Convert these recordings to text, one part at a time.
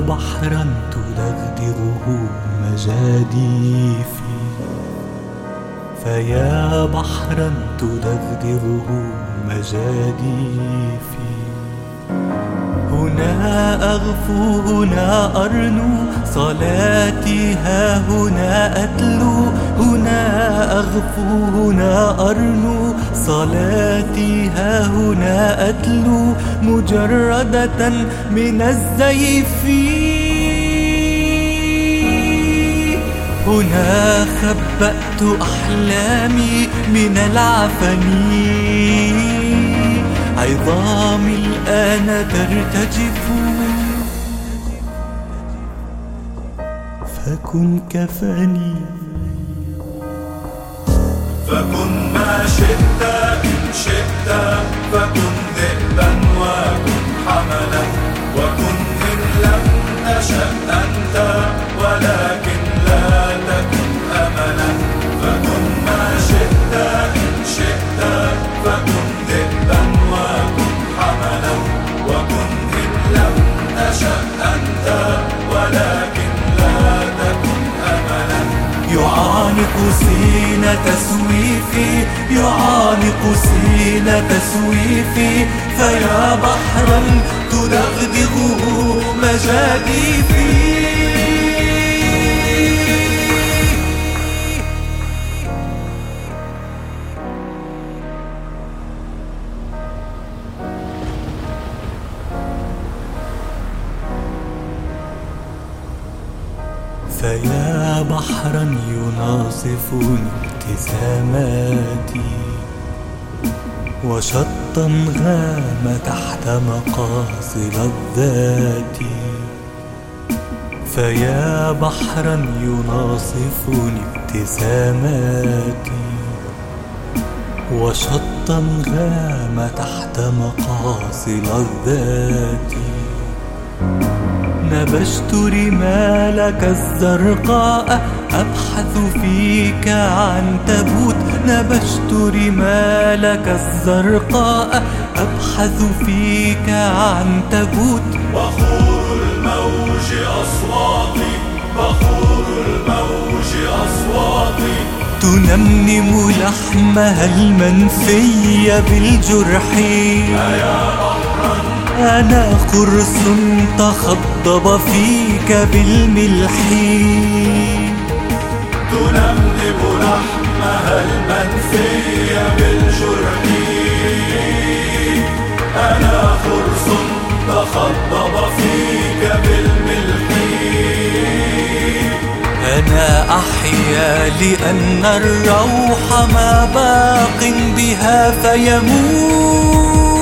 بحرا تدغدغه مجاديفي. فيا بحرا تدغدغه مجاديفي. هنا أغفو هنا أرنو صلاتي ها هنا أتلو هنا أغفو هنا أرنو. صلاتي ها هنا أتلو مجردة من الزيف. هنا خبأت أحلامي من العفن. عظامي الآن ترتجف. فكن كفني. فكن ما شئت إن شئت فكن يعانق سين تسويفي يعانق سين تسويفي فيا بحرا تدغدغه مجاديفي فيا بحرا يناصفني ابتساماتي وشطا غام تحت مقاصد الذات فيا بحرا يناصفني ابتساماتي وشطا غام تحت مقاصد الذات نبشت رمالك الزرقاء أبحث فيك عن تبوت نبشت رمالك الزرقاء أبحث فيك عن تبوت بخور الموج أصواتي بخور الموج أصواتي. تنمنم لحمها المنفي بالجرح. يا بحرا أنا قرص تخضب فيك بالملح. تنمنم لحمها المنسي بالجرح. أنا فرس تخضب فيك بالملح. أنا أحيا لأن الروح ما باق بها فيموت.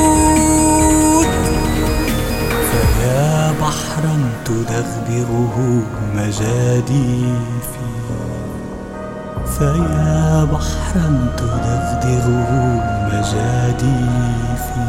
تدغدغه مجاديفي فيا بحرا تدغدغه مجاديفي